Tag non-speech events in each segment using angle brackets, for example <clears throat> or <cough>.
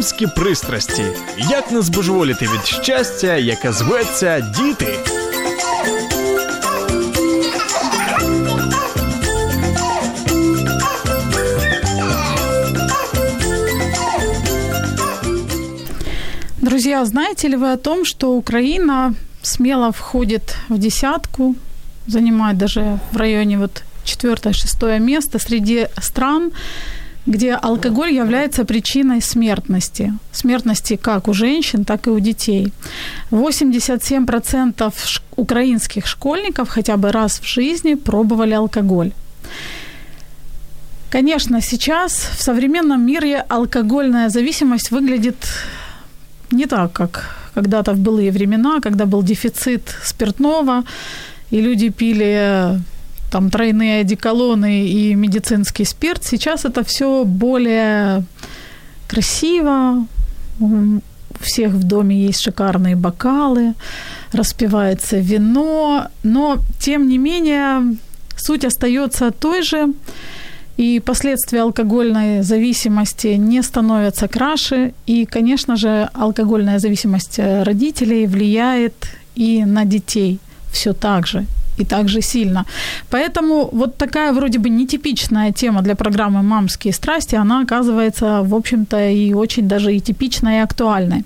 Мамські пристрасті. Як не збожеволіти від щастя, яке зветься діти. Друзья, знаете ли вы о том, что Украина смело входит в десятку, занимает даже в районе вот четвертое-шестое место среди стран, где алкоголь является причиной смертности. Смертности как у женщин, так и у детей. 87% ш- украинских школьников хотя бы раз в жизни пробовали алкоголь. Конечно, сейчас в современном мире алкогольная зависимость выглядит не так, как когда-то в былые времена, когда был дефицит спиртного, и люди пили там тройные одеколоны и медицинский спирт. Сейчас это все более красиво. У всех в доме есть шикарные бокалы, распивается вино, но тем не менее суть остается той же, и последствия алкогольной зависимости не становятся краше, и, конечно же, алкогольная зависимость родителей влияет и на детей все так же и так же сильно. Поэтому вот такая вроде бы нетипичная тема для программы «Мамские страсти», она оказывается, в общем-то, и очень даже и типичной, и актуальной.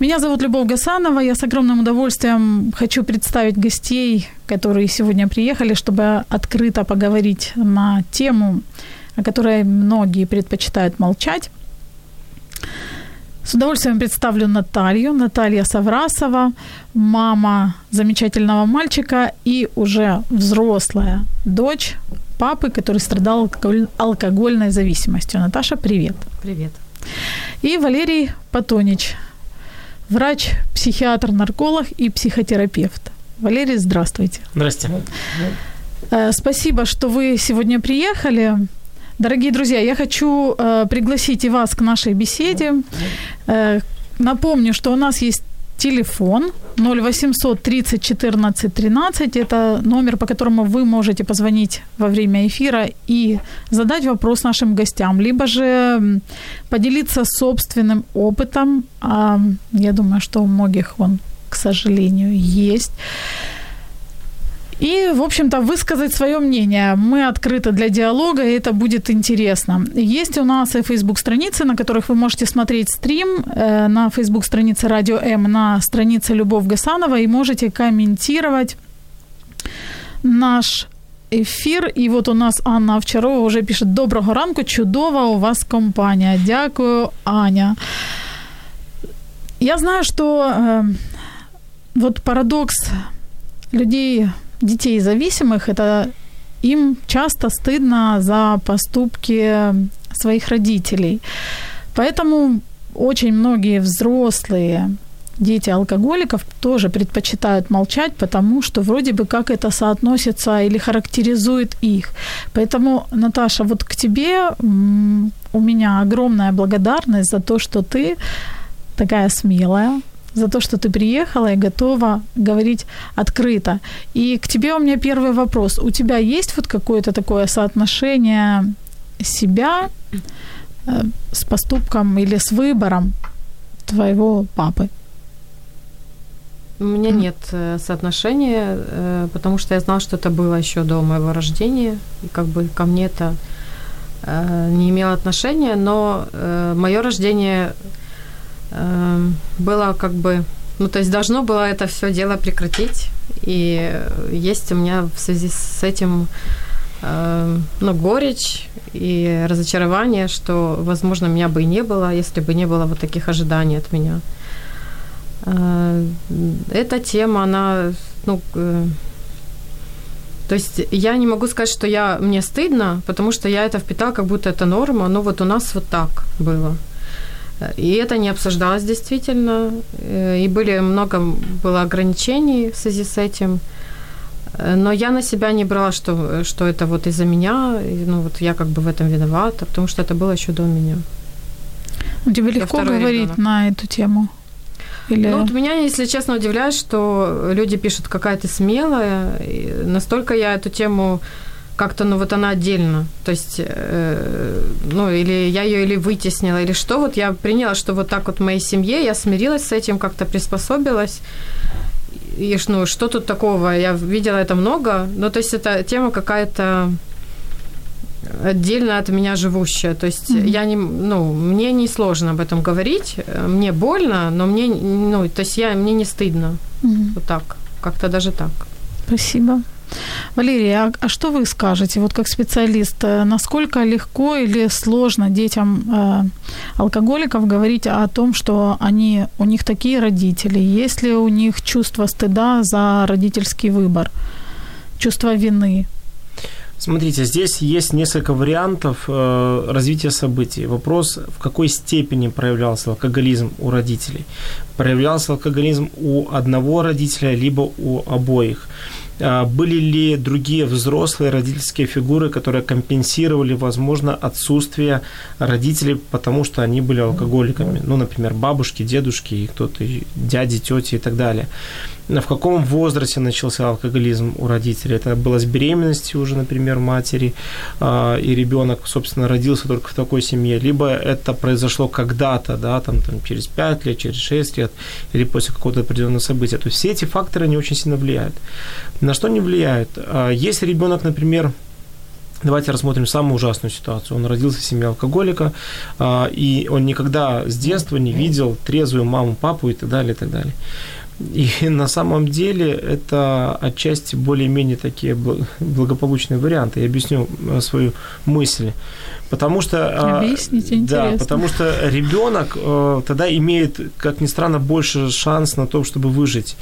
Меня зовут Любовь Гасанова. Я с огромным удовольствием хочу представить гостей, которые сегодня приехали, чтобы открыто поговорить на тему, о которой многие предпочитают молчать. С удовольствием представлю Наталью. Наталья Саврасова, мама замечательного мальчика и уже взрослая дочь папы, который страдал алкоголь- алкогольной зависимостью. Наташа, привет. Привет. И Валерий Патонич, врач, психиатр, нарколог и психотерапевт. Валерий, здравствуйте. Здрасте. Э, Спасибо, что вы сегодня приехали. Дорогие друзья, я хочу э, пригласить и вас к нашей беседе. Э, напомню, что у нас есть телефон 0800 30 14 13. Это номер, по которому вы можете позвонить во время эфира и задать вопрос нашим гостям, либо же поделиться собственным опытом. А, я думаю, что у многих он, к сожалению, есть И, в общем-то, высказать свое мнение. Мы открыты для диалога, и это будет интересно. Есть у нас и фейсбук-страницы, на которых вы можете смотреть стрим, э, на фейсбук-странице Радио М, на странице Любовь Гасанова, и можете комментировать наш ефір. І от у нас Анна Овчарова вже пише: Доброго ранку, чудова у вас компанія. Дякую, Аня. Я знаю, что э, вот парадокс людей, детей зависимых, это им часто стыдно за поступки своих родителей. Поэтому очень многие взрослые дети алкоголиков тоже предпочитают молчать, потому что вроде бы как это соотносится или характеризует их. Поэтому, Наташа, вот к тебе у меня огромная благодарность за то, что ты такая смелая, за то, что ты приехала и готова говорить открыто. И к тебе у меня первый вопрос. У тебя есть вот какое-то такое соотношение себя э, с поступком или с выбором твоего папы? У меня нет э, соотношения, э, потому что я знала, что это было еще до моего рождения, и как бы ко мне это не имело отношения, но мое рождение было как бы, ну то есть должно было это все дело прекратить, и есть у меня в связи с этим э, ну, горечь и разочарование, что, возможно, меня бы и не было, если бы не было вот таких ожиданий от меня. Э, Эта тема, она, ну, То есть я не могу сказать, что я, мне стыдно, потому что я это впитала, как будто это норма, но вот у нас вот так было. И это не обсуждалось действительно, э, и были много было ограничений в связи с этим. Но я на себя не брала, что, что это вот из-за меня, и, ну вот я как бы в этом виновата, потому что это было еще до меня. Ну, тебе легко говорить ребенок. на эту тему? Или... Ну, вот меня, если честно, удивляет, что люди пишут, какая ты смелая. И настолько я эту тему как-то, ну, вот она отдельно. То есть, э, ну, или я ее или вытеснила, или что. Вот я приняла, что вот так вот в моей семье, я смирилась с этим, как-то приспособилась. И ну, что тут такого? Я видела это много. Ну, то есть, это тема какая-то отдельно от меня живущая. То есть mm-hmm. я не, ну, мне не сложно об этом говорить, мне больно, но мне, ну, то есть я, мне не стыдно. Mm-hmm. Вот так, как-то даже так. Спасибо. Валерия, а, а что вы скажете, вот как специалист, э, насколько легко или сложно детям э, алкоголиков говорить о том, что они, у них такие родители, есть ли у них чувство стыда за родительский выбор, чувство вины? Смотрите, здесь есть несколько вариантов э, развития событий. Вопрос, в какой степени проявлялся алкоголизм у родителей. Проявлялся алкоголизм у одного родителя, либо у обоих. Были ли другие взрослые родительские фигуры, которые компенсировали, возможно, отсутствие родителей, потому что они были алкоголиками? Ну, например, бабушки, дедушки, кто-то, дяди, тети и так далее. В каком возрасте начался алкоголизм у родителей? Это было с беременности уже, например, матери, а, и ребенок, собственно, родился только в такой семье, либо это произошло когда-то, да, там, там через 5 лет, через 6 лет, или после какого-то определенного события. То есть все эти факторы не очень сильно влияют. На что не влияет? А, если ребенок, например, Давайте рассмотрим самую ужасную ситуацию. Он родился в семье алкоголика, а, и он никогда с детства не видел трезвую маму, папу и так далее, и так далее. И на самом деле это отчасти более-менее такие благополучные варианты. Я объясню э, свою мысль. Потому что, а, Объясните, да, потому что ребенок э, тогда имеет, как ни странно, больше шанс на то, чтобы выжить.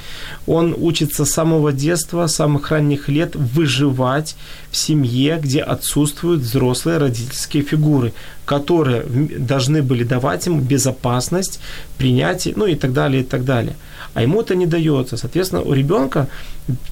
Он учится с самого детства, с самых ранних лет выживать в семье, где отсутствуют взрослые родительские фигуры, которые должны были давать ему безопасность, принятие, ну и так далее, и так далее а ему это не дается. Соответственно, у ребенка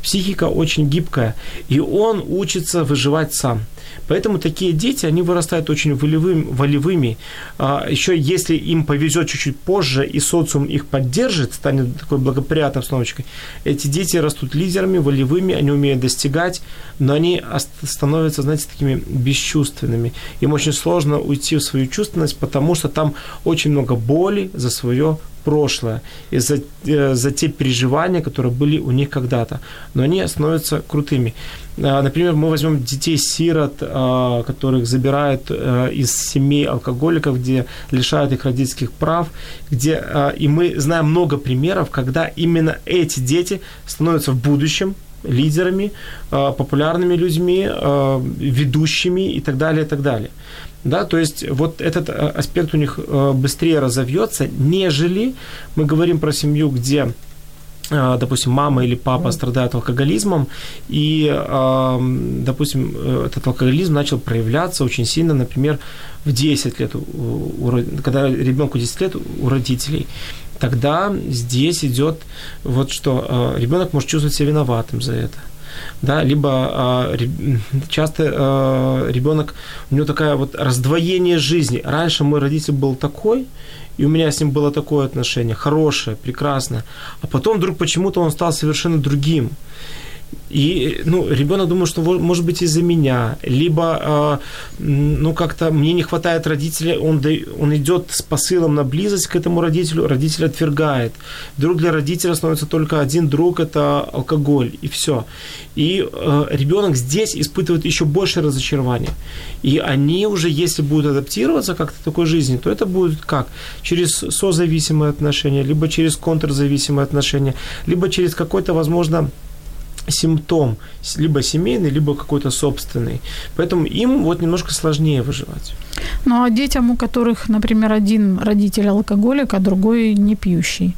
психика очень гибкая, и он учится выживать сам. Поэтому такие дети, они вырастают очень волевым, волевыми. А, еще если им повезет чуть-чуть позже, и социум их поддержит, станет такой благоприятной обстановочкой, эти дети растут лидерами, волевыми, они умеют достигать, но они становятся, знаете, такими бесчувственными. Им очень сложно уйти в свою чувственность, потому что там очень много боли за свое прошлое и за, э, за те переживания, которые были у них когда-то. Но они становятся крутыми. А, например, мы возьмем детей-сирот, а, которых забирают э, из семей алкоголиков, где лишают их родительских прав, где, а, и мы знаем много примеров, когда именно эти дети становятся в будущем лидерами, популярными людьми, ведущими и так далее, и так далее. Да, то есть вот этот э, аспект у них э, быстрее разовьется, нежели мы говорим про семью, где э, допустим, мама или папа страдают алкоголизмом, и, допустим, этот алкоголизм начал проявляться очень сильно, например, в 10 лет, когда ребенку 10 лет у родителей, тогда здесь идет вот что ребенок может чувствовать себя виноватым за это да, либо а, часто а, ребенок, у него такая вот раздвоение жизни. Раньше мой родитель был такой, и у меня с ним было такое отношение, хорошее, прекрасное, а потом вдруг почему-то он стал совершенно другим. И, ну, ребенок думает, что может быть из-за меня, либо, э, ну, как-то мне не хватает родителя, он, он идет с посылом на близость к этому родителю, родитель отвергает. Друг для родителя становится только один друг, это алкоголь, и все. И э, ребенок здесь испытывает еще больше разочарования. И они уже, если будут адаптироваться как-то такой жизни, то это будет как? Через созависимые отношения, либо через контрзависимые отношения, либо через какой-то, возможно, симптом, либо семейный, либо какой-то собственный. Поэтому им вот немножко сложнее выживать. Ну а детям, у которых, например, один родитель алкоголик, а другой не пьющий?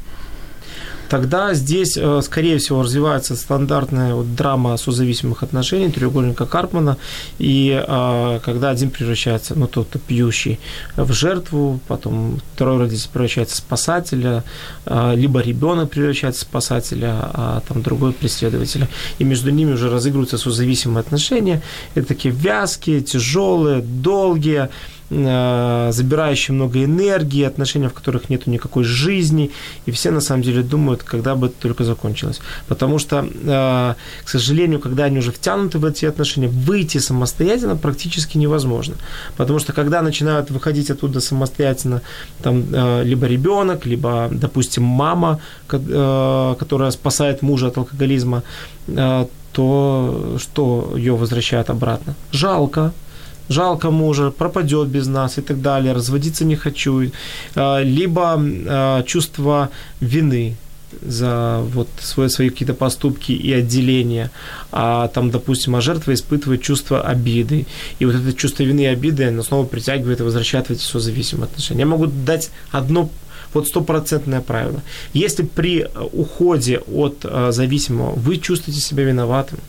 Тогда здесь, э, скорее всего, развивается стандартная вот драма созависимых отношений, треугольника Карпмана, и э, когда один превращается, ну, тот, кто пьющий, в жертву, потом второй родитель превращается в спасателя, э, либо ребенок превращается в спасателя, а там другой преследователя, и между ними уже разыгрываются созависимые отношения, это такие вязкие, тяжелые, долгие, забирающие много энергии, отношения, в которых нет никакой жизни, и все на самом деле думают, когда бы это только закончилось. Потому что, э, к сожалению, когда они уже втянуты в эти отношения, выйти самостоятельно практически невозможно. Потому что когда начинают выходить оттуда самостоятельно, там, э, либо ребенок, либо, допустим, мама, которая спасает мужа от алкоголизма, то что ее возвращает обратно? Жалко, жалко мужа, пропадет без нас и так далее, разводиться не хочу, э, либо э, чувство вины за вот свои, свои какие-то поступки и отделения, а там, допустим, а жертва испытывает чувство обиды, и вот это чувство вины и обиды, оно снова притягивает и возвращает в эти созависимые отношения. Я могу дать одно вот стопроцентное правило. Если при уходе от э, зависимого вы чувствуете себя виноватым,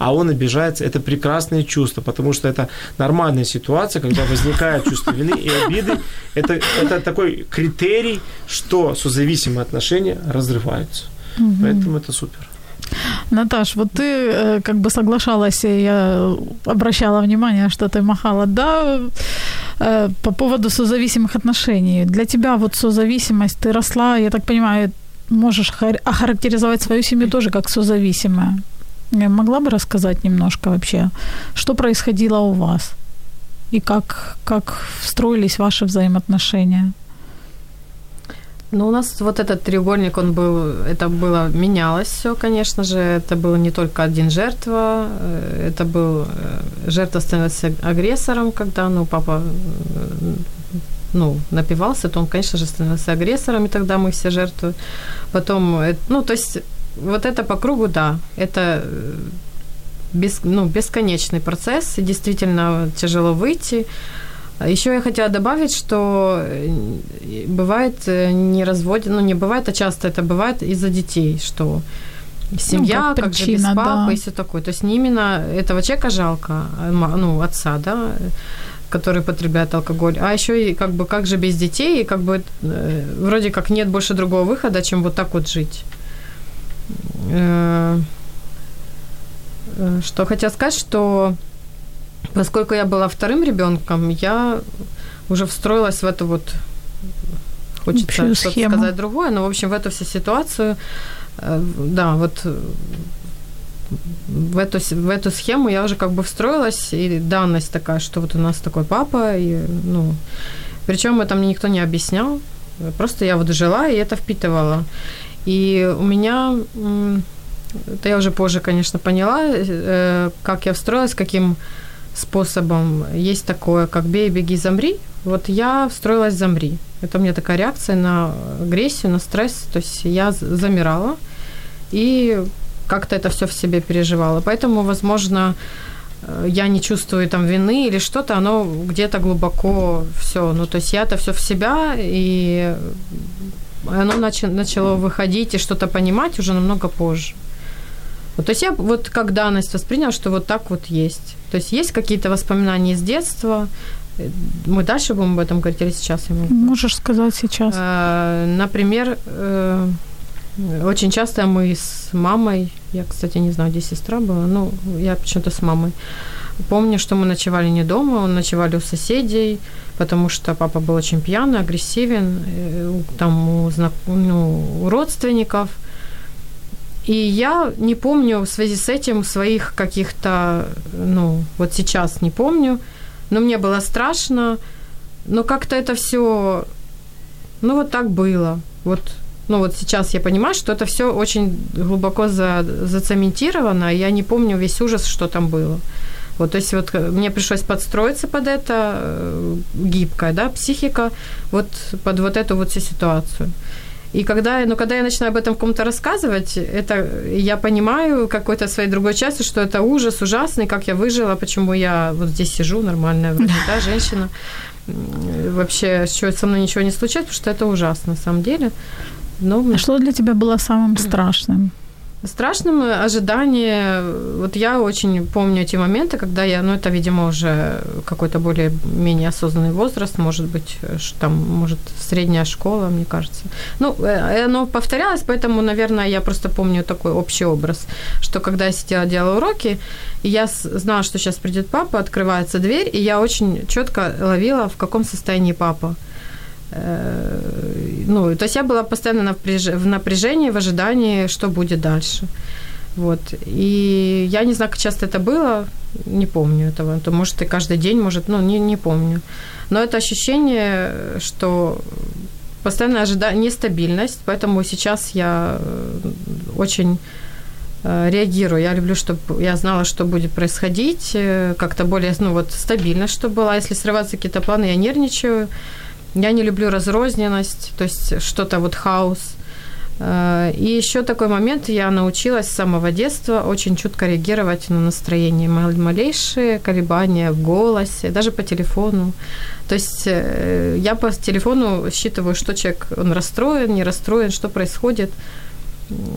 а он обижается, это прекрасное чувство, потому что это нормальная ситуация, когда возникает чувство вины и обиды. Это, это такой критерий, что созависимые отношения разрываются. Угу. Поэтому это супер. Наташ, вот ты э, как бы соглашалась, я обращала внимание, что ты махала, да, э, по поводу созависимых отношений. Для тебя вот созависимость, ты росла, я так понимаю, можешь охарактеризовать свою семью тоже как созависимая. Могла бы рассказать немножко вообще, что происходило у вас и как, как встроились ваши взаимоотношения? Ну, у нас вот этот треугольник, он был, это было, менялось все, конечно же, это было не только один жертва, э, это был, э, жертва становилась агрессором, когда, ну, папа, э, ну, напивался, то он, конечно же, становился агрессором, и тогда мы все жертвы. Потом, ну, то есть вот это по кругу, да, это э, без, ну, бесконечный процесс, и действительно тяжело выйти. Еще я хотела добавить, что э, бывает э, не разводят, ну не бывает, а часто это бывает из-за детей, что семья, ну, как, как причина, же без папы да. и все такое. То есть не именно этого человека жалко, ну, отца, да, который потребляет алкоголь, а еще и как бы как же без детей, и как бы вроде как нет больше другого выхода, чем вот так вот жить. Э, э, что хотела сказать, что поскольку я была вторым ребенком, я уже встроилась в эту вот хочется что-то сказать другое, но в общем в эту всю ситуацию, э, да, вот в эту, в эту схему я уже как бы встроилась, и данность такая, что вот у нас такой папа, и, ну, причем это мне никто не объяснял, просто я вот жила и это впитывала. И у меня, это я уже позже, конечно, поняла, э, как я встроилась, каким способом. Есть такое, как «бей, беги, замри». Вот я встроилась «замри». Это у меня такая реакция на агрессию, на стресс. То есть я замирала и как-то это все в себе переживала. Поэтому, возможно, э, я не чувствую там вины или что-то, оно где-то глубоко все. Ну, то есть я это все в себя, и оно начало выходить и что-то понимать уже намного позже. Вот, то есть я вот как данность восприняла, что вот так вот есть. То есть есть какие-то воспоминания из детства. Мы дальше будем об этом говорить или сейчас? Я могу? Можешь сказать сейчас. Э, например, э, очень часто мы с мамой, я, кстати, не знаю, где сестра была, ну, я почему-то с мамой, помню, что мы ночевали не дома, мы ночевали у соседей, потому что папа был очень пьяный, агрессивен, э, там у, ну, у родственников. И я не помню в связи с этим своих каких-то, ну, вот сейчас не помню, но мне было страшно, но как-то это все, ну, вот так было. Вот, ну, вот сейчас я понимаю, что это все очень глубоко за, зацементировано, и я не помню весь ужас, что там было. Вот, то есть вот э, мне пришлось подстроиться под это, э, гибкая, да, психика, вот под вот эту вот всю ситуацию. И когда, ну, когда я начинаю об этом кому-то рассказывать, это я понимаю какой-то своей другой части, что это ужас ужасный, как я выжила, почему я вот здесь сижу, нормальная вроде, да, <laughs> женщина. Вообще, что со мной ничего не случается, потому что это ужасно на самом деле. Ну, А что для тебя было самым страшным? Страшным ожидание, вот я очень помню эти моменты, когда я, ну это, видимо, уже какой-то более-менее осознанный возраст, может быть, там, может, средняя школа, мне кажется. Ну, э, оно повторялось, поэтому, наверное, я просто помню такой общий образ, что когда я сидела, делала уроки, и я знала, что сейчас придет папа, открывается дверь, и я очень четко ловила, в каком состоянии папа. Э, Ну, то есть я была постоянно в напряжении, в ожидании, что будет дальше. Вот. И я не знаю, как часто это было, не помню этого. То, может, и каждый день, может, ну, не, не помню. Но это ощущение, что постоянно ожидание, нестабильность, поэтому сейчас я э, очень э, реагирую. Я люблю, чтобы я знала, что будет происходить, как-то более, ну, вот, стабильно, чтобы была. Если срываются какие-то планы, я нервничаю. Я не люблю разрозненность, то есть что-то вот хаос. Э, И еще такой момент, я научилась с самого детства очень чутко реагировать на настроение, мал- малейшие колебания в голосе, даже по телефону. То есть э, я по телефону считываю, что человек, он расстроен, не расстроен, что происходит.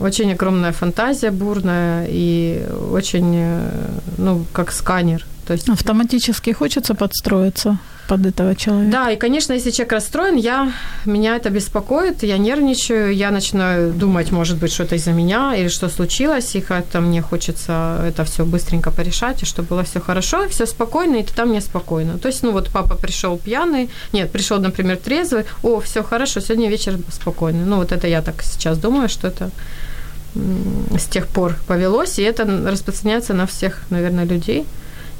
Очень огромная фантазия бурная и очень, э, ну, как сканер. То есть Автоматически хочется подстроиться под этого человека? да, и, конечно, если человек расстроен, я, меня это беспокоит, я нервничаю, я начинаю думать, может быть, что-то из-за меня или что случилось, и как-то мне хочется это все быстренько порешать, и чтобы было все хорошо, все спокойно, и тогда мне спокойно. То есть, ну вот папа пришел пьяный, нет, пришел, например, трезвый, о, все хорошо, сегодня вечер спокойный. Ну вот это я так сейчас думаю, что это с тех пор повелось, и это распространяется на всех, наверное, людей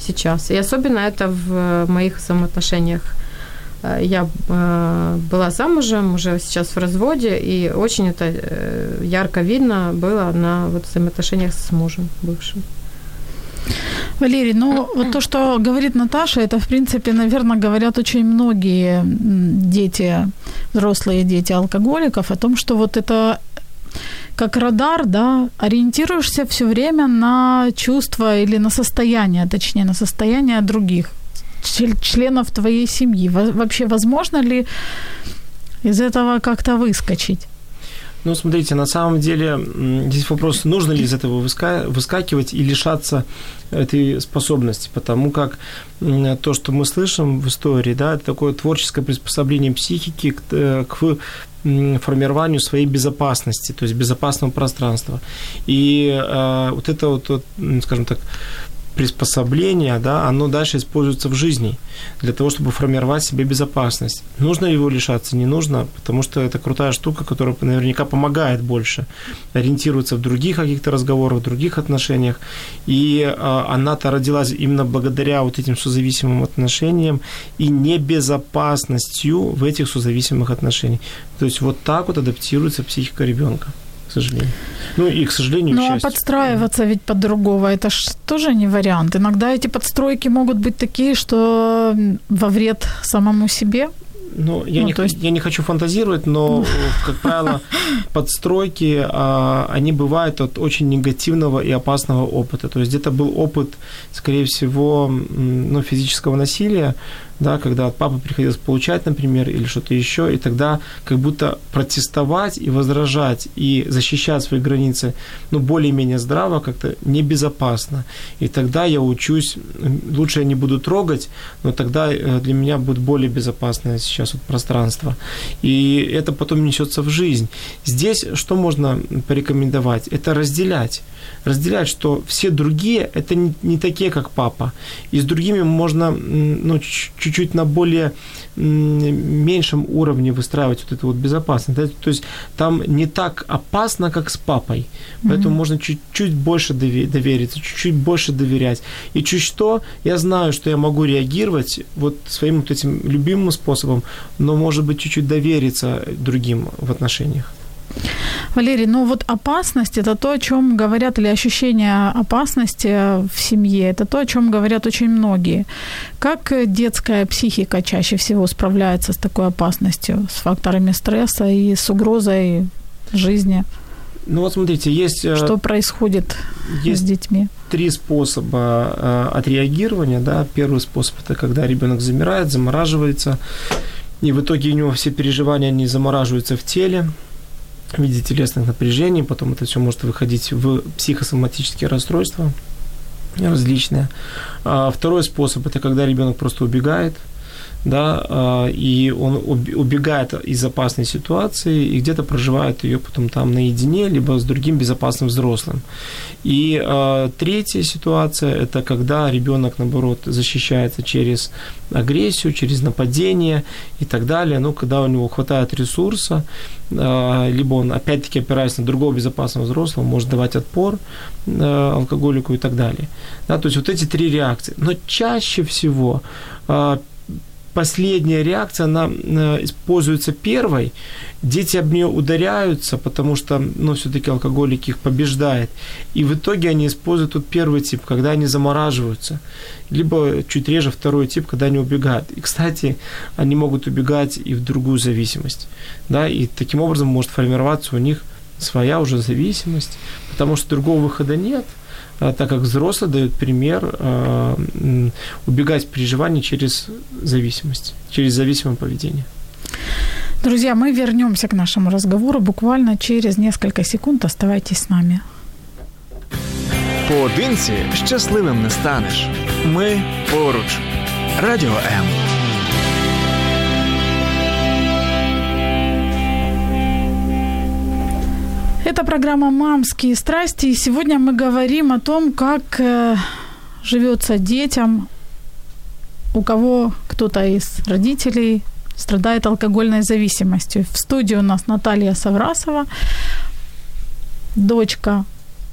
сейчас. И особенно это в моих взаимоотношениях. Э, Я э, была замужем, уже сейчас в разводе, и очень это э, ярко видно было на вот взаимоотношениях с мужем бывшим. Валерий, ну вот то, что говорит Наташа, это, в принципе, наверное, говорят очень многие дети, взрослые дети алкоголиков, о том, что вот это как радар, да, ориентируешься все время на чувства или на состояние, точнее, на состояние других чл- членов твоей семьи. Во- Вообще, возможно ли из этого как-то выскочить? Ну, смотрите, на самом деле здесь вопрос, нужно ли из этого выска- выскакивать и лишаться этой способности, потому как то, что мы слышим в истории, да, это такое творческое приспособление психики к, э, к формированию своей безопасности, то есть безопасного пространства. И э, вот это вот, вот, скажем так, приспособление, да, оно дальше используется в жизни для того, чтобы формировать себе безопасность. Нужно его лишаться, не нужно, потому что это крутая штука, которая наверняка помогает больше ориентироваться в других каких-то разговорах, в других отношениях. И а, она-то родилась именно благодаря вот этим созависимым отношениям и небезопасностью в этих созависимых отношениях. То есть вот так вот адаптируется психика ребенка, к сожалению. Ну и, к сожалению, Ну, а подстраиваться ведь под другого, это ж тоже не вариант. Иногда эти подстройки могут быть такие, что во вред самому себе. Ну, я, Ну, не, есть- я не хочу фантазировать, но, <laughs> как правило, подстройки, а, они бывают от очень негативного и опасного опыта. То есть где-то был опыт, скорее всего, ну, физического насилия, да, когда от папы приходилось получать, например, или что-то еще, и тогда как будто протестовать и возражать, и защищать свои границы, ну, более-менее здраво, как-то небезопасно. И тогда я учусь, лучше я не буду трогать, но тогда э, для меня будет более безопасное сейчас вот пространство. И это потом несется в жизнь. Здесь что можно порекомендовать? Это разделять. Разделять, что все другие – это не, не такие, как папа. И с другими можно ну, чуть-чуть на более меньшем уровне выстраивать вот эту вот безопасность. да. То есть там не так опасно, как с папой. Поэтому можно чуть-чуть больше дове- довериться, чуть-чуть больше доверять. И чуть что, я знаю, что я могу реагировать вот своим вот этим любимым способом, но, может быть, чуть-чуть довериться другим в отношениях. Валерий, ну вот опасность это то, о чем говорят, или ощущение опасности в семье, это то, о чем говорят очень многие. Как детская психика чаще всего справляется с такой опасностью, с факторами стресса и с угрозой жизни? Ну вот смотрите, есть, э, Что происходит с есть детьми? три способа э, отреагирования. Да. Первый способ – это когда ребенок замирает, замораживается, и в итоге у него все переживания, они замораживаются в теле. В виде телесных напряжений, потом это все может выходить в психосоматические расстройства различные. А второй способ – это когда ребенок просто убегает – да, а, и он убегает из опасной ситуации и где-то проживает ее потом там наедине, либо с другим безопасным взрослым. И э, третья ситуация – это когда ребенок, наоборот, защищается через агрессию, через нападение и так далее, ну, когда у него хватает ресурса, э, либо он, опять-таки, опираясь на другого безопасного взрослого, может давать отпор алкоголику и так далее. Да, то есть вот эти три реакции. Но чаще всего последняя реакция, она э, используется первой, дети об нее ударяются, потому что, ну, все-таки алкоголик их побеждает, и в итоге они используют тут первый тип, когда они замораживаются, либо чуть реже второй тип, когда они убегают. И, кстати, они могут убегать и в другую зависимость, да, и таким образом может формироваться у них своя уже зависимость, потому что другого выхода нет – а, так как взрослый дает пример а, убегать переживаний через зависимость, через зависимое поведение. Друзья, мы вернемся к нашему разговору буквально через несколько секунд. Оставайтесь с нами. Поодинці щасливим не станеш. Ми поруч. Радіо М. Это программа «Мамские страсти», и сегодня мы говорим о том, как э, живется детям, у кого кто-то из родителей страдает алкогольной зависимостью. В студии у нас Наталья Саврасова, дочка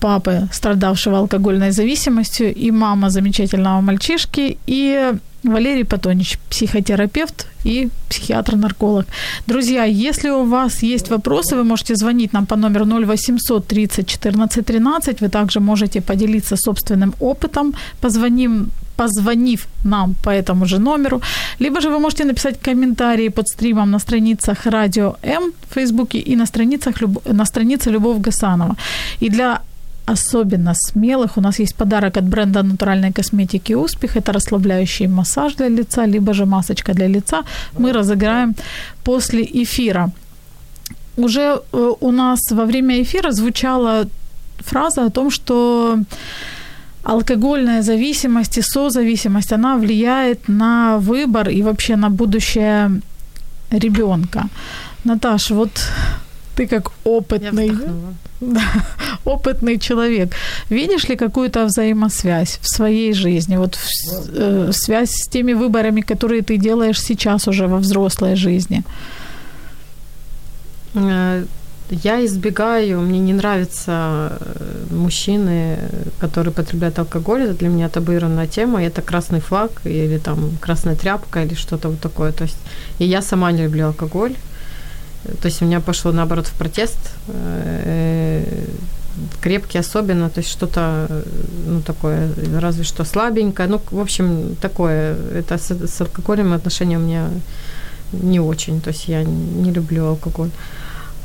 папы, страдавшего алкогольной зависимостью, и мама замечательного мальчишки, и Валерий Патонич, психотерапевт и психиатр-нарколог. Друзья, если у вас есть вопросы, вы можете звонить нам по номеру 0800 30 14 13. Вы также можете поделиться собственным опытом, позвоним, позвонив нам по этому же номеру. Либо же вы можете написать комментарии под стримом на страницах Радио М в Фейсбуке и на, страницах, на странице Любовь Гасанова. И для особенно смелых у нас есть подарок от бренда натуральной косметики «Успех». Это расслабляющий массаж для лица, либо же масочка для лица. Мы разыграем после эфира. Уже э, у нас во время эфира звучала фраза о том, что алкогольная зависимость и созависимость, она влияет на выбор и вообще на будущее ребенка. Наташа, вот ты как опытный, <laughs> да, опытный человек, видишь ли какую-то взаимосвязь в своей жизни, вот в, э, связь с теми выборами, которые ты делаешь сейчас уже во взрослой жизни? Э, я избегаю, мне не нравятся э, мужчины, которые потребляют алкоголь. Это для меня табуированная тема. Это красный флаг или там красная тряпка или что-то вот такое. То есть, и я сама не люблю алкоголь. То есть у меня пошло, наоборот, в протест, э, крепкий особенно, то есть что-то, ну, такое, разве что слабенькое, ну, в общем, такое, это с, с алкоголем отношения у меня не очень, то есть я не люблю алкоголь.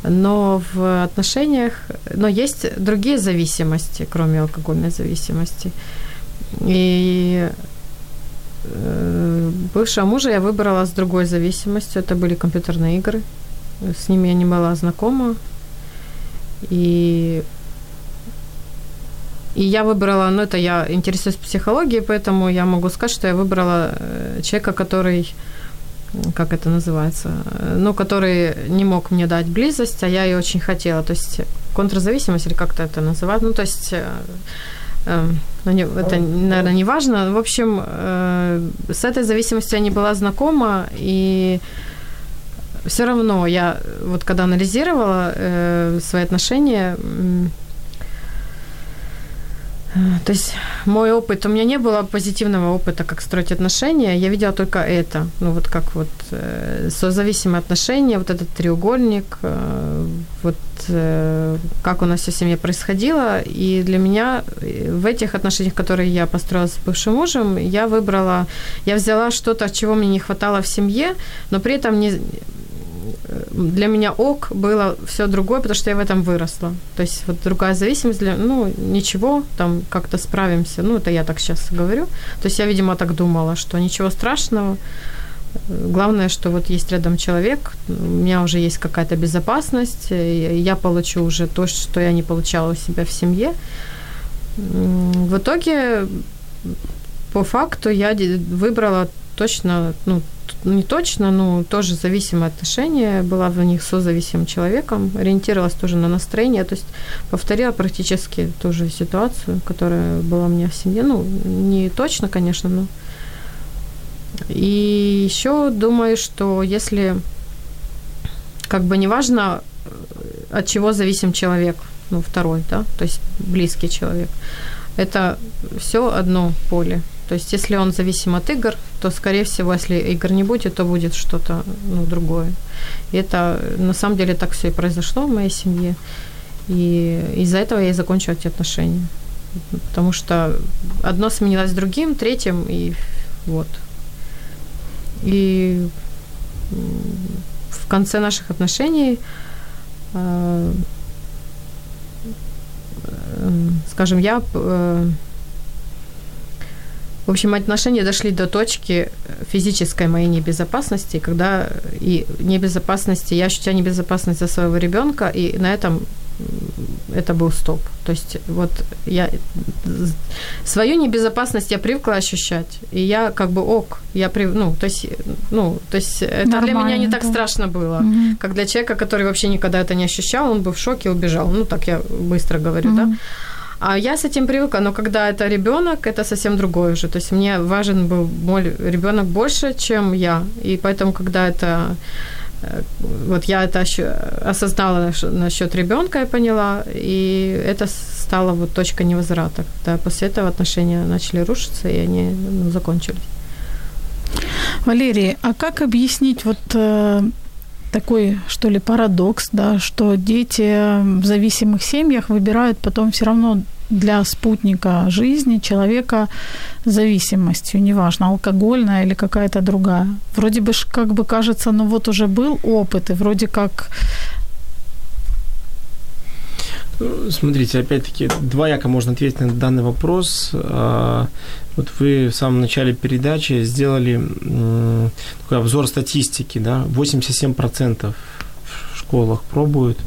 Но в отношениях, но есть другие зависимости, кроме алкогольной зависимости. И э, бывшего мужа я выбрала с другой зависимостью, это были компьютерные игры. С ними я не была знакома. И и я выбрала, ну это я интересуюсь психологией, поэтому я могу сказать, что я выбрала э, человека, который, как это называется, э, ну, который не мог мне дать близость, а я ее очень хотела. То есть контрзависимость или как-то это называть. Ну, то есть э, ну, это, наверное, не важно. В общем, с этой зависимостью я не была знакома, и все равно я вот когда анализировала э, свои отношения, то есть мой опыт, у меня не было позитивного опыта, как строить отношения, я видела только это, ну вот как вот э, созависимые отношения, вот этот треугольник, э, вот э, как у нас все в семье происходило, и для меня э, в этих отношениях, которые я построила с бывшим мужем, я выбрала, я взяла что-то, чего мне не хватало в семье, но при этом не, для меня ок было все другое, потому что я в этом выросла. То есть вот другая зависимость, для, ну, ничего, там как-то справимся. Ну, это я так сейчас говорю. То есть я, видимо, так думала, что ничего страшного. Главное, что вот есть рядом человек, у меня уже есть какая-то безопасность, я получу уже то, что я не получала у себя в семье. В итоге, по факту, я выбрала точно, ну, не точно, но тоже зависимое отношение, была в них созависимым человеком, ориентировалась тоже на настроение, то есть повторила практически ту же ситуацию, которая была у меня в семье, ну, не точно, конечно, но... И еще думаю, что если, как бы неважно, от чего зависим человек, ну, второй, да, то есть близкий человек, это все одно поле, то есть, если он зависим от игр, то, скорее всего, если игр не будет, то будет что-то ну, другое. И это на самом деле так все и произошло в моей семье. И из-за этого я и закончила эти отношения. Потому что одно сменилось другим, третьим, и вот. И в конце наших отношений, э, э, скажем, я э, в общем, отношения дошли до точки физической моей небезопасности, когда и небезопасности, я ощущаю небезопасность за своего ребенка, и на этом это был стоп. То есть вот я свою небезопасность я привыкла ощущать, и я как бы ок, я при, ну то есть ну то есть это Нормально, для меня не так да. страшно было, угу. как для человека, который вообще никогда это не ощущал, он бы в шоке убежал. Ну так я быстро говорю, угу. да. А я с этим привыкла, но когда это ребенок, это совсем другое уже. То есть мне важен был мой ребенок больше, чем я. И поэтому, когда это э, вот я это осознала насчет ребенка, я поняла, и это стало вот точка невозврата. Когда после этого отношения начали рушиться, и они ну, закончились. Валерий, а как объяснить вот э, такой, что ли, парадокс, да, что дети в зависимых семьях выбирают потом все равно для спутника жизни человека зависимостью, неважно, алкогольная или какая-то другая. Вроде бы, как бы кажется, ну вот уже был опыт, и вроде как ну, Смотрите, опять-таки, двояко можно ответить на данный вопрос. А, вот вы в самом начале передачи сделали такой обзор статистики, да, 87% в школах пробуют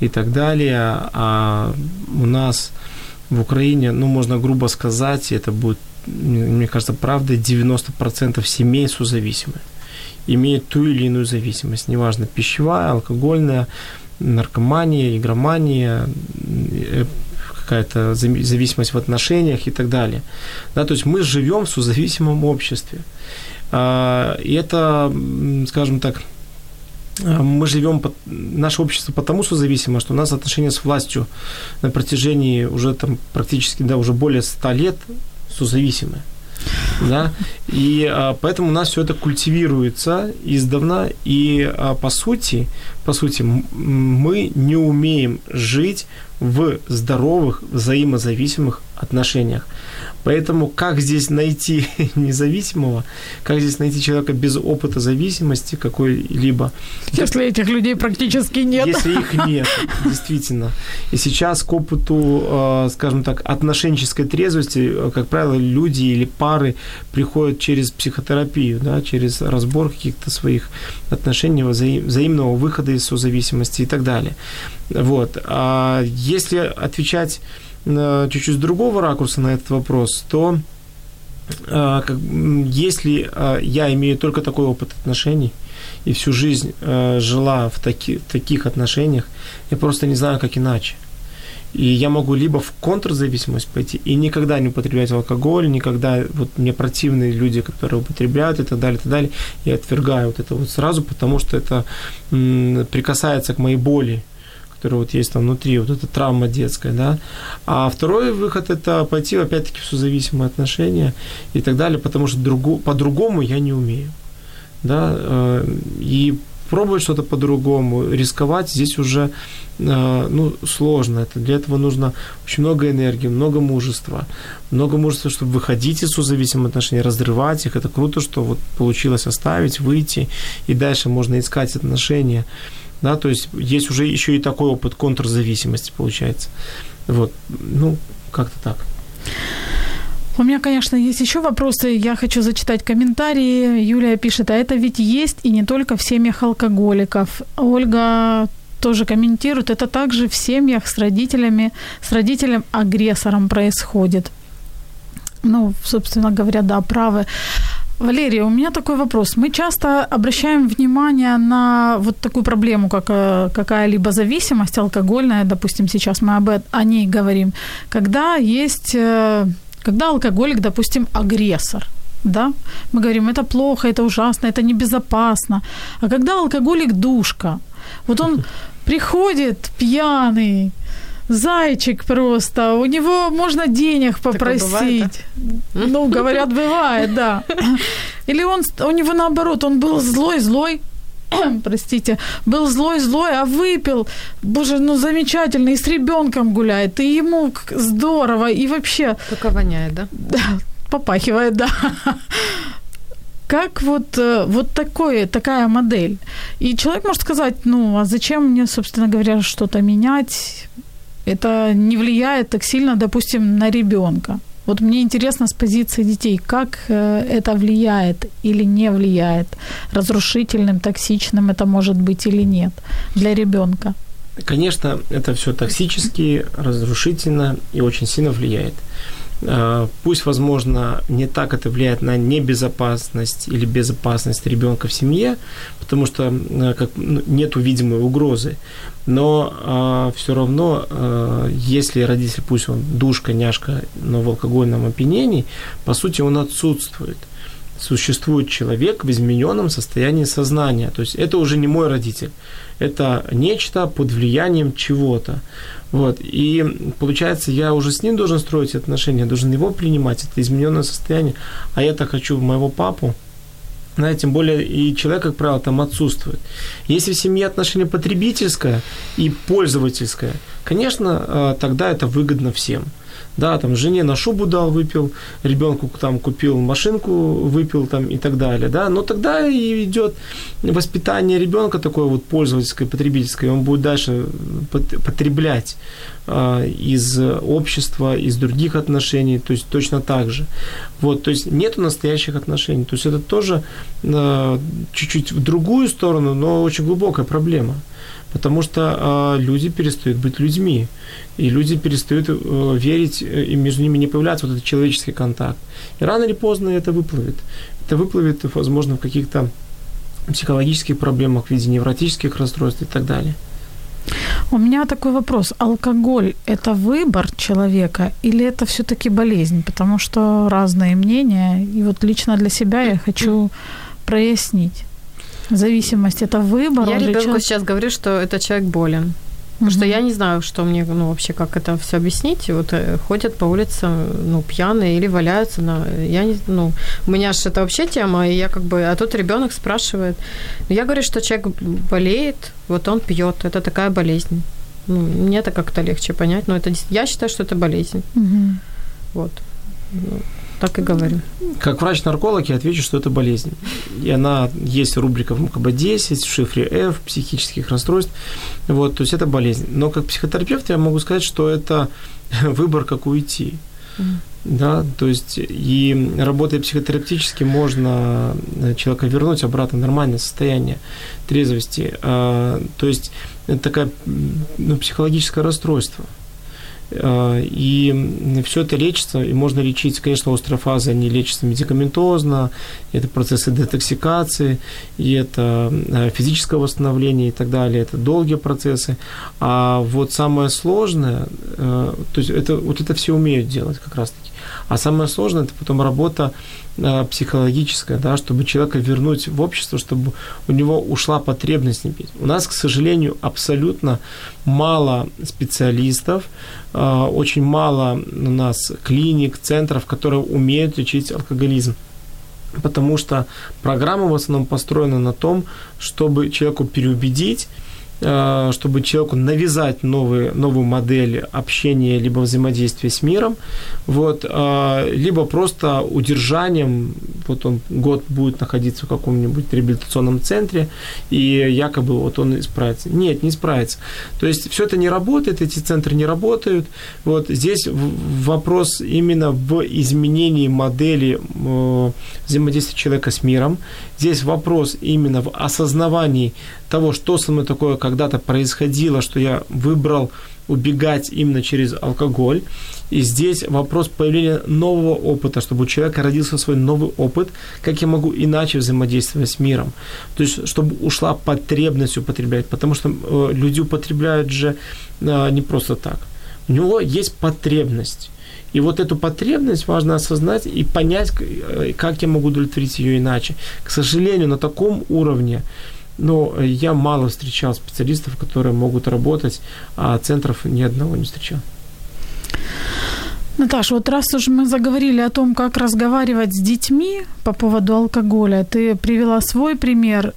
и так далее, а у нас в Украине, ну, можно грубо сказать, это будет, мне кажется, правдой, 90% семей созависимы. Имеют ту или иную зависимость, неважно, пищевая, алкогольная, наркомания, игромания, э, какая-то зависимость в отношениях и так далее. Да, то есть мы живем в созависимом обществе. А, и это, скажем так, мы живем, наше общество потому созависимо, что у нас отношения с властью на протяжении уже там практически, да, уже более ста лет созависимы. Да? И а, поэтому у нас все это культивируется издавна, и а, по сути, по сути, мы не умеем жить в здоровых взаимозависимых отношениях. Поэтому как здесь найти <laughs> независимого, как здесь найти человека без опыта зависимости какой-либо? Если этих людей практически нет. Если их <laughs> нет, действительно. И сейчас к опыту, э, скажем так, отношенческой трезвости, э, как правило, люди или пары приходят через психотерапию, да, через разбор каких-то своих отношений, взаимного выхода из созависимости и так далее. Вот. А если отвечать чуть-чуть с другого ракурса на этот вопрос, то как, если а, я имею только такой опыт отношений и всю жизнь жила в таких отношениях, я просто не знаю, как иначе. И я могу либо в контрзависимость пойти и никогда не употреблять алкоголь, никогда, вот мне противные люди, которые употребляют и так далее, и так далее, я отвергаю вот это вот сразу, потому что это м, прикасается к моей боли, который вот есть там внутри, вот эта травма детская, да. А второй выход – это пойти опять-таки в созависимые отношения и так далее, потому что другу, по-другому я не умею, да, э, и пробовать что-то по-другому, рисковать здесь уже э, ну, сложно. Это, для этого нужно очень много энергии, много мужества. Много мужества, чтобы выходить из созависимых отношений, разрывать их. Это круто, что вот получилось оставить, выйти, и дальше можно искать отношения да, то есть есть уже еще и такой опыт контрзависимости получается. Вот, ну, как-то так. У меня, конечно, есть еще вопросы. Я хочу зачитать комментарии. Юлия пишет, а это ведь есть и не только в семьях алкоголиков. Ольга тоже комментирует, это также в семьях с родителями, с родителем-агрессором происходит. Ну, собственно говоря, да, правы. Валерия, у меня такой вопрос. Мы часто обращаем внимание на вот такую проблему, как э, какая-либо зависимость алкогольная, допустим, сейчас мы об, о ней говорим, когда есть, э, когда алкоголик, допустим, агрессор, да, мы говорим, это плохо, это ужасно, это небезопасно. А когда алкоголик душка, вот он <laughs> приходит пьяный, зайчик просто, у него можно денег попросить. бывает, Ну, говорят, бывает, да. <laughs> Или он, у него наоборот, он был злой-злой, <clears throat> простите, был злой-злой, а выпил, боже, ну замечательно, и с ребенком гуляет, и ему здорово, и вообще Только воняет, да? <laughs> да, попахивает, да. Как вот, э, вот такое, такая модель? И человек может сказать, ну, а зачем мне, собственно говоря, что-то менять? Это не влияет так сильно, допустим, на ребенка. Вот мне интересно с позиции детей, как э, это влияет или не влияет, разрушительным, токсичным это может быть или нет для ребенка. Конечно, это все токсически, разрушительно и очень сильно влияет. А, Пусть, возможно, не так это влияет на небезопасность или безопасность ребенка в семье, потому что э, ну, нету видимой угрозы. Но все равно, а, если родитель, пусть он душка, няшка, но в алкогольном опьянении, по сути, он отсутствует существует человек в измененном состоянии сознания. То есть это уже не мой родитель, это нечто под влиянием чего-то. Вот. И получается, я уже с ним должен строить отношения, должен его принимать, это измененное состояние. А я-то хочу моего папу, знаете, тем более и человек, как правило, там отсутствует. Если в семье отношение потребительское и пользовательское, конечно, э, тогда это выгодно всем. Да, там жене на шубу дал, выпил, ребенку там купил машинку, выпил там и так далее, да, но тогда и идет воспитание ребенка такое вот пользовательское, потребительское, он будет дальше пот- потреблять а, из общества, из других отношений, то есть точно так же. Вот, то есть нету настоящих отношений, то есть это тоже а, чуть-чуть в другую сторону, но очень глубокая проблема. Потому что э, люди перестают быть людьми, и люди перестают э, верить, э, и между ними не появляется вот этот человеческий контакт. И рано или поздно это выплывет. Это выплывет, возможно, в каких-то психологических проблемах в виде невротических расстройств и так далее. У меня такой вопрос. Алкоголь – это выбор человека или это все-таки болезнь? Потому что разные мнения. И вот лично для себя я хочу прояснить. Зависимость – это выбор. Я ребенку человек- сейчас говорю, что это человек болен. Потому что я не знаю, что мне, ну, вообще, как это все объяснить. Вот э, ходят по улице, ну, пьяные или валяются на... Я не... Ну, у меня же это вообще тема, и я как бы... А тут ребенок спрашивает. Ну, Я говорю, что человек болеет, вот он пьет. Это такая болезнь. Ну, мне это как-то легче понять, но это... Я считаю, что это болезнь. Мгм. Вот. Так и говорю. Как врач-нарколог я отвечу, что это болезнь. И она есть рубрика в МКБ-10, в шифре F, психических расстройств. Вот, то есть это болезнь. Но как психотерапевт я могу сказать, что это <laughs> выбор, как уйти. Мгм. Да, то есть и работая психотерапевтически можно э, человека вернуть обратно в нормальное состояние трезвости. А, То есть это такое м, ну, психологическое расстройство. А, И все это лечится, и можно лечить, конечно, острые фазы, они лечатся медикаментозно, это процессы детоксикации, и это э, физическое восстановление и так далее, это долгие процессы. А вот самое сложное, э, то есть это, вот это все умеют делать как раз-таки. А самое сложное – это потом работа э, психологическая, да, чтобы человека вернуть в общество, чтобы у него ушла потребность не пить. У нас, к сожалению, абсолютно мало специалистов, э, очень мало у нас клиник, центров, которые умеют лечить алкоголизм. Потому что программа в основном построена на том, чтобы человеку переубедить чтобы человеку навязать новые, новую модель общения либо взаимодействия с миром, вот, э, либо просто удержанием, вот он год будет находиться в каком-нибудь реабилитационном центре, и якобы вот он исправится. Нет, не справится. То есть все это не работает, эти центры не работают. Вот здесь вопрос именно в изменении модели э, взаимодействия человека с миром. Здесь вопрос именно в осознавании того, что со мной такое когда-то происходило, что я выбрал убегать именно через алкоголь. И здесь вопрос появления нового опыта, чтобы у человека родился свой новый опыт, как я могу иначе взаимодействовать с миром. То есть, чтобы ушла потребность употреблять, потому что э, люди употребляют же э, не просто так. У него есть потребность. И вот эту потребность важно осознать и понять, э, как я могу удовлетворить ее иначе. К сожалению, на таком уровне но я мало встречал специалистов, которые могут работать, а центров ни одного не встречал. Наташа, вот раз уж мы заговорили о том, как разговаривать с детьми по поводу алкоголя, ты привела свой пример.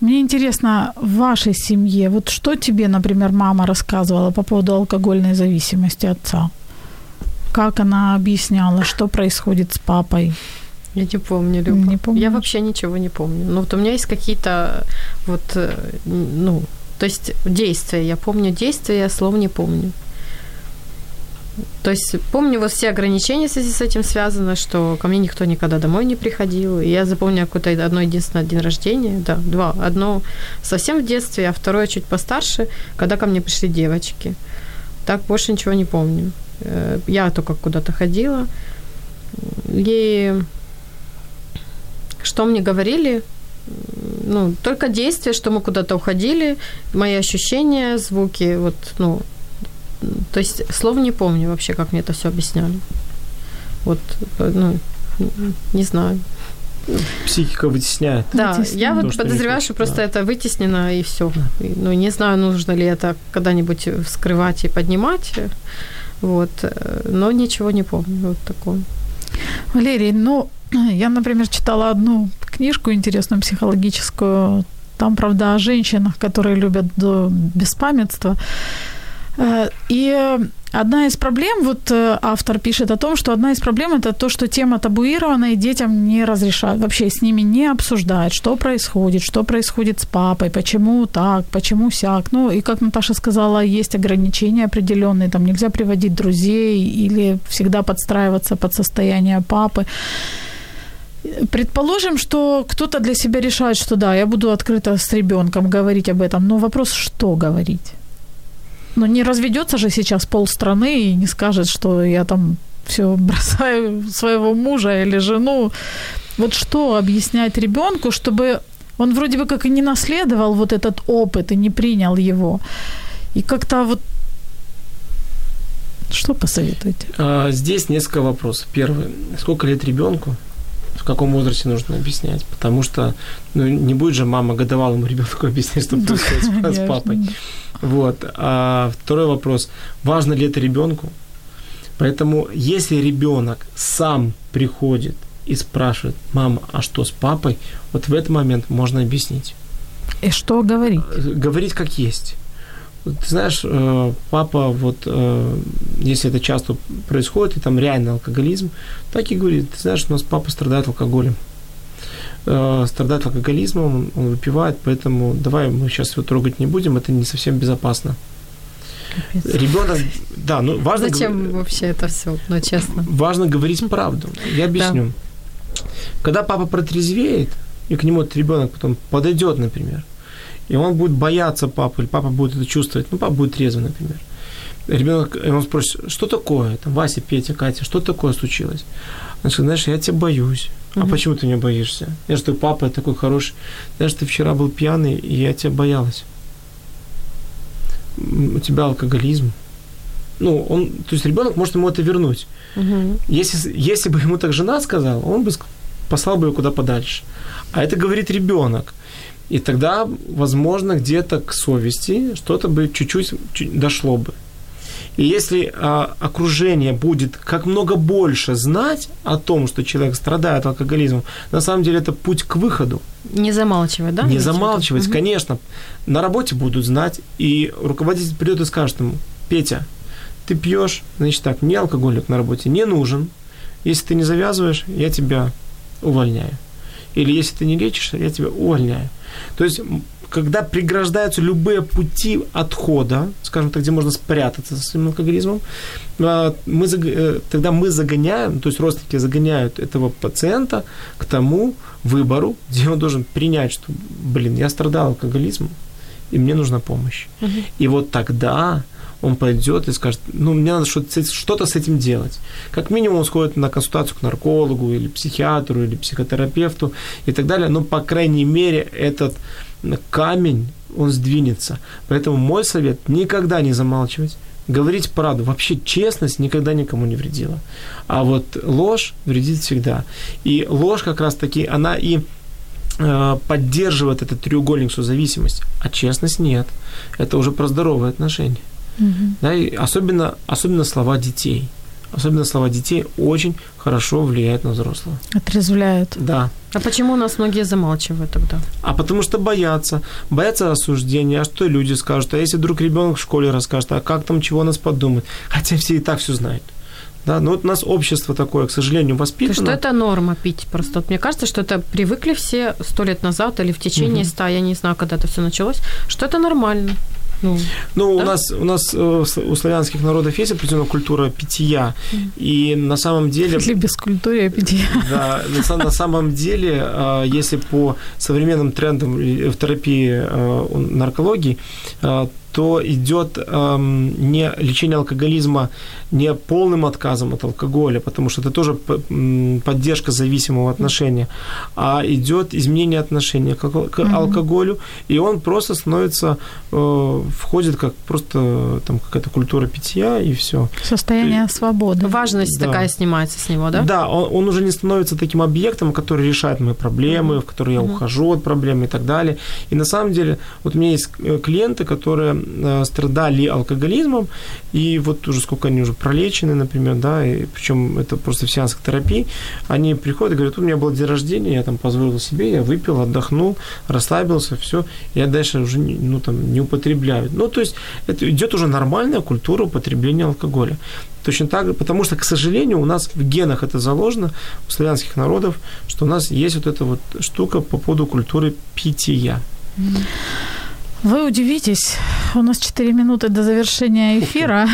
Мне интересно, в вашей семье, вот что тебе, например, мама рассказывала по поводу алкогольной зависимости отца? Как она объясняла, что происходит с папой? Я не помню, Люба. Не помню. Я вообще ничего не помню. Ну, вот у меня есть какие-то вот, э, ну, то есть действия. Я помню действия, я слов не помню. То есть помню вот все ограничения в связи с этим связаны, что ко мне никто никогда домой не приходил. И я запомню какое-то одно единственное день рождения, да, два. Одно совсем в детстве, а второе чуть постарше, когда ко мне пришли девочки. Так больше ничего не помню. Э, я только куда-то ходила. И что мне говорили, ну, только действия, что мы куда-то уходили, мои ощущения, звуки, вот, ну, то есть слов не помню вообще, как мне это все объясняли. Вот, ну, не знаю. Психика вытесняет. Да, вытесняет. я вот то, подозреваю, что, что просто да. это вытеснено и все. Ну, не знаю, нужно ли это когда-нибудь вскрывать и поднимать. Вот, но ничего не помню вот такого. Валерий, ну, я, например, читала одну книжку интересную, психологическую. Там, правда, о женщинах, которые любят до беспамятства. Э, и одна из проблем, вот э, автор пишет о том, что одна из проблем это то, что тема табуирована, и детям не разрешают, вообще с ними не обсуждают, что происходит, что происходит с папой, почему так, почему сяк. Ну, и как Наташа сказала, есть ограничения определенные, там нельзя приводить друзей или всегда подстраиваться под состояние папы. Предположим, что кто-то для себя решает, что да, я буду открыто с ребенком говорить об этом, но вопрос, что говорить? Ну, не разведется же сейчас полстраны и не скажет, что я там все бросаю <laughs> своего мужа или жену. Вот что объяснять ребенку, чтобы он вроде бы как и не наследовал вот этот опыт и не принял его. И как-то вот что посоветуете? А, здесь несколько вопросов. Первый. Сколько лет ребенку? В каком возрасте нужно объяснять, потому что ну, не будет же мама годовалому <laughs> ребенку объяснять, что происходит <laughs> с папой. Вот. А второй вопрос. Важно ли это ребенку? Поэтому, если ребенок сам приходит и спрашивает, мама, а что с папой, вот в этот момент можно объяснить. И что говорить? Говорить как есть. Ты знаешь, э, папа, вот э, если это часто происходит, и там реальный алкоголизм, так и говорит, ты знаешь, у нас папа страдает алкоголем. Э, страдает алкоголизмом, он выпивает, поэтому давай мы сейчас его трогать не будем, это не совсем безопасно. Капец. Ребенок, да, ну важно... Зачем говор... вообще это все, ну честно? Важно говорить правду. Я объясню. Да. Когда папа протрезвеет, и к нему этот ребенок потом подойдет, например, и он будет бояться папы, или папа будет это чувствовать, ну, папа будет трезвый, например. Ребенок, и он спросит, что такое, там, Вася, Петя, Катя, что такое случилось? Он скажет, знаешь, я тебя боюсь. А угу. почему ты не боишься? Я же твой папа такой хороший. Знаешь, ты вчера был пьяный, и я тебя боялась. У тебя алкоголизм. Ну, он, то есть ребенок может ему это вернуть. Угу. Если, если бы ему так жена сказала, он бы послал бы ее куда подальше. А это говорит ребенок. И тогда, возможно, где-то к совести что-то бы чуть-чуть дошло бы. И если а, окружение будет как много больше знать о том, что человек страдает алкоголизмом, на самом деле это путь к выходу. Не замалчивать, да? Не замалчивать, конечно. На работе будут знать, и руководитель придет и скажет ему, Петя, ты пьешь, значит так, мне алкоголик на работе не нужен. Если ты не завязываешь, я тебя увольняю. Или если ты не лечишься, я тебя увольняю. То есть когда преграждаются любые пути отхода, скажем так, где можно спрятаться со своим алкоголизмом, а, мы, э, тогда мы загоняем, то есть родственники загоняют этого пациента к тому выбору, <laughs> где он должен принять, что, блин, я страдал алкоголизмом, и мне нужна помощь. Угу. И вот тогда он пойдет и скажет, ну, мне надо что-то с этим делать. Как минимум он сходит на консультацию к наркологу или психиатру или психотерапевту и так далее, но, по крайней мере, этот камень, он сдвинется. Поэтому мой совет – никогда не замалчивать, говорить правду. Вообще честность никогда никому не вредила. А вот ложь вредит всегда. И ложь как раз-таки, она и э, поддерживает этот треугольник созависимости, а честность нет. Это уже про здоровые отношения. Угу. Да, и особенно, особенно слова детей. Особенно слова детей очень хорошо влияют на взрослого. Отрезвляют. Да. А почему у нас многие замалчивают тогда? А потому что боятся. Боятся осуждения. А что люди скажут? А если вдруг ребенок в школе расскажет, а как там, чего нас подумают? Хотя все и так все знают. Да, но вот у нас общество такое, к сожалению, воспитано. То что это норма пить просто. Вот мне кажется, что это привыкли все сто лет назад или в течение ста, угу. я не знаю, когда это все началось, что это нормально. Ну, ну да? у нас у нас э, у славянских народов есть определенная культура питья, и на самом деле... Или без культуры питья. Да, на, на самом деле, а, если по современным трендам в терапии а, наркологии, а, то идет эм, не лечение алкоголизма не полным отказом от алкоголя, потому что это тоже поддержка зависимого отношения, а идет изменение отношения к, к алкоголю, и он просто становится, э, входит как просто там какая-то культура питья и все. Состояние и, свободы. Важность да. такая снимается с него, да? Да, он, он уже не становится таким объектом, который решает мои проблемы, в который я mm ухожу от проблем и так далее. И на самом деле, вот у меня есть э, клиенты, которые страдали алкоголизмом, и вот уже сколько они уже пролечены, например, да, и причем это просто в сеансах терапии, они приходят и говорят, у меня был день рождения, я там позволил себе, я выпил, отдохнул, расслабился, все, я дальше уже ну, там, не употребляю. Ну, то есть это идет уже нормальная культура употребления алкоголя. Точно так же, потому что, к сожалению, у нас в генах это заложено, у славянских народов, что у нас есть вот эта вот штука по поводу культуры питья. Вы удивитесь, у нас 4 минуты до завершения эфира.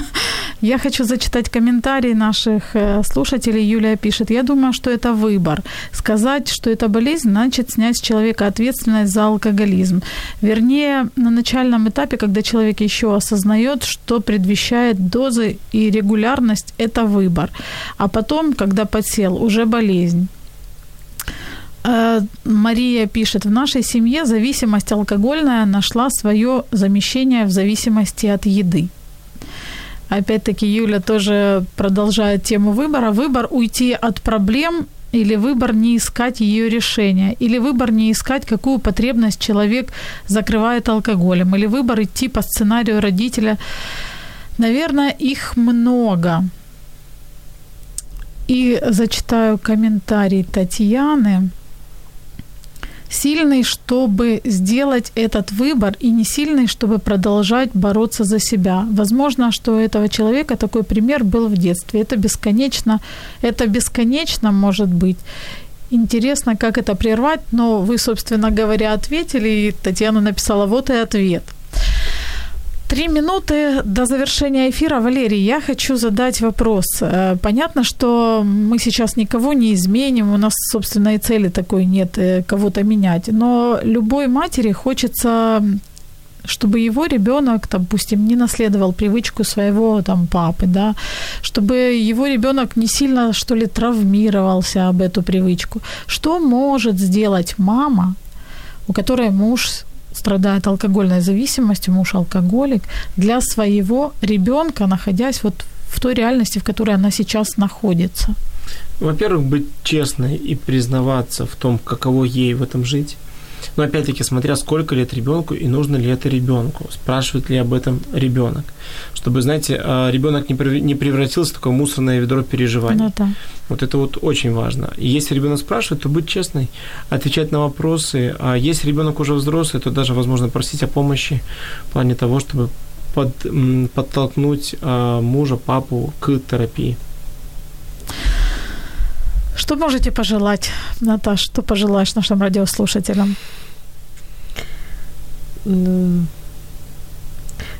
<laughs> Я хочу зачитать комментарии наших э, слушателей. Юлия пишет, я думаю, что это выбор. Сказать, что это болезнь, значит снять с человека ответственность за алкоголизм. Вернее, на начальном этапе, когда человек еще осознает, что предвещает дозы и регулярность, это выбор. А потом, когда подсел, уже болезнь. Э, Мария пишет, в нашей семье зависимость алкогольная нашла свое замещение в зависимости от еды. Опять-таки Юля тоже продолжает тему выбора. Выбор уйти от проблем или выбор не искать ее решения, или выбор не искать, какую потребность человек закрывает алкоголем, или выбор идти по сценарию родителя. Наверное, их много. И зачитаю комментарий Татьяны сильный, чтобы сделать этот выбор, и не сильный, чтобы продолжать бороться за себя. Возможно, что у этого человека такой пример был в детстве. Это бесконечно, это бесконечно может быть. Интересно, как это прервать, но вы, собственно говоря, ответили, и Татьяна написала, вот и ответ. Три минуты до завершения эфира. Валерий, я хочу задать вопрос. Э, понятно, что мы сейчас никого не изменим, у нас собственной цели такой нет э, кого-то менять, но любой матери хочется чтобы его ребенок, допустим, не наследовал привычку своего там папы, да, чтобы его ребенок не сильно, что ли, травмировался об эту привычку. Что может сделать мама, у которой муж страдает алкогольной зависимостью, муж алкоголик, для своего ребенка, находясь вот в той реальности, в которой она сейчас находится? Во-первых, быть честной и признаваться в том, каково ей в этом жить. Но опять-таки, смотря сколько лет ребенку и нужно ли это ребенку, спрашивает ли об этом ребенок. Чтобы, знаете, а, ребенок не превратился в такое мусорное ведро переживаний. Ну, да. Вот это вот очень важно. И если ребенок спрашивает, то быть честной, отвечать на вопросы. А если ребенок уже взрослый, то даже возможно просить о помощи в плане того, чтобы под, подтолкнуть а, мужа, папу к терапии. Что можете пожелать, Наташ, что пожелаешь нашим радиослушателям?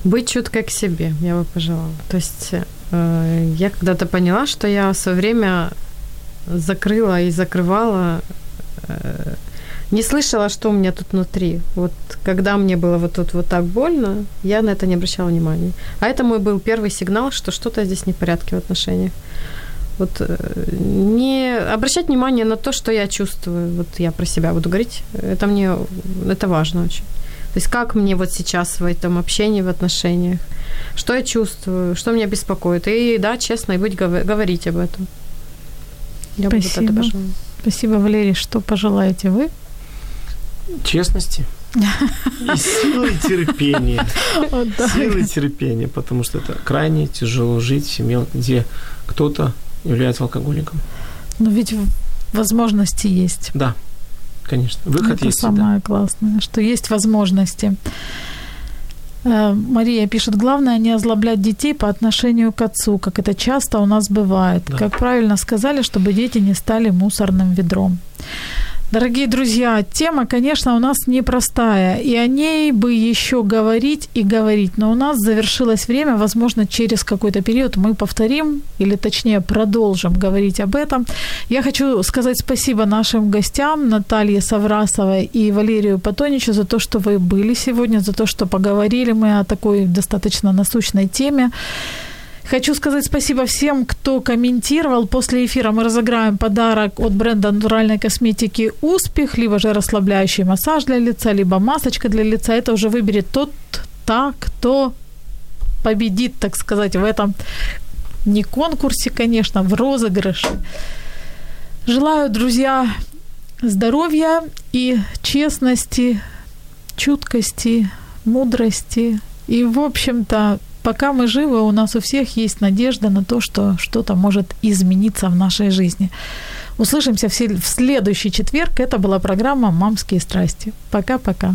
Быть чуткой к себе, я бы пожелала. То есть э, я когда-то поняла, что я в свое время закрыла и закрывала, э, не слышала, что у меня тут внутри. Вот когда мне было вот тут вот так больно, я на это не обращала внимания. А это мой был первый сигнал, что что-то здесь не в порядке в отношениях. Вот э, не обращать внимание на то, что я чувствую. Вот я про себя буду говорить. Это мне, это важно очень. То есть как мне вот сейчас в этом общении, в отношениях, что я чувствую, что меня беспокоит. И да, честно, и быть говорить об этом. Я Спасибо. Бы это Спасибо, Валерий. Что пожелаете вы? Честности. <laughs> И силы терпения. <laughs> Силы терпения, потому что это крайне тяжело жить в семье, где кто-то является алкоголиком. Но ведь возможности есть. Да, конечно. Выход Это есть самое всегда. классное, что есть возможности. Э, Мария пишет, главное не озлоблять детей по отношению к отцу, как это часто у нас бывает. Да. Как правильно сказали, чтобы дети не стали мусорным ведром. Дорогие друзья, тема, конечно, у нас непростая, и о ней бы еще говорить и говорить, но у нас завершилось время, возможно, через какой-то период мы повторим, или точнее продолжим говорить об этом. Я хочу сказать спасибо нашим гостям, Наталье Саврасовой и Валерию Патоничу за то, что вы были сегодня, за то, что поговорили мы о такой достаточно насущной теме. Хочу сказать спасибо всем, кто комментировал. После эфира мы разыграем подарок от бренда натуральной косметики «Успех», либо же расслабляющий массаж для лица, либо масочка для лица. Это уже выберет тот, та, кто победит, так сказать, в этом не конкурсе, конечно, в розыгрыше. Желаю, друзья, здоровья и честности, чуткости, мудрости и, в общем-то, пока мы живы, у нас у всех есть надежда на то, что что-то может измениться в нашей жизни. Услышимся в следующий четверг. Это была программа «Мамские страсти». Пока-пока.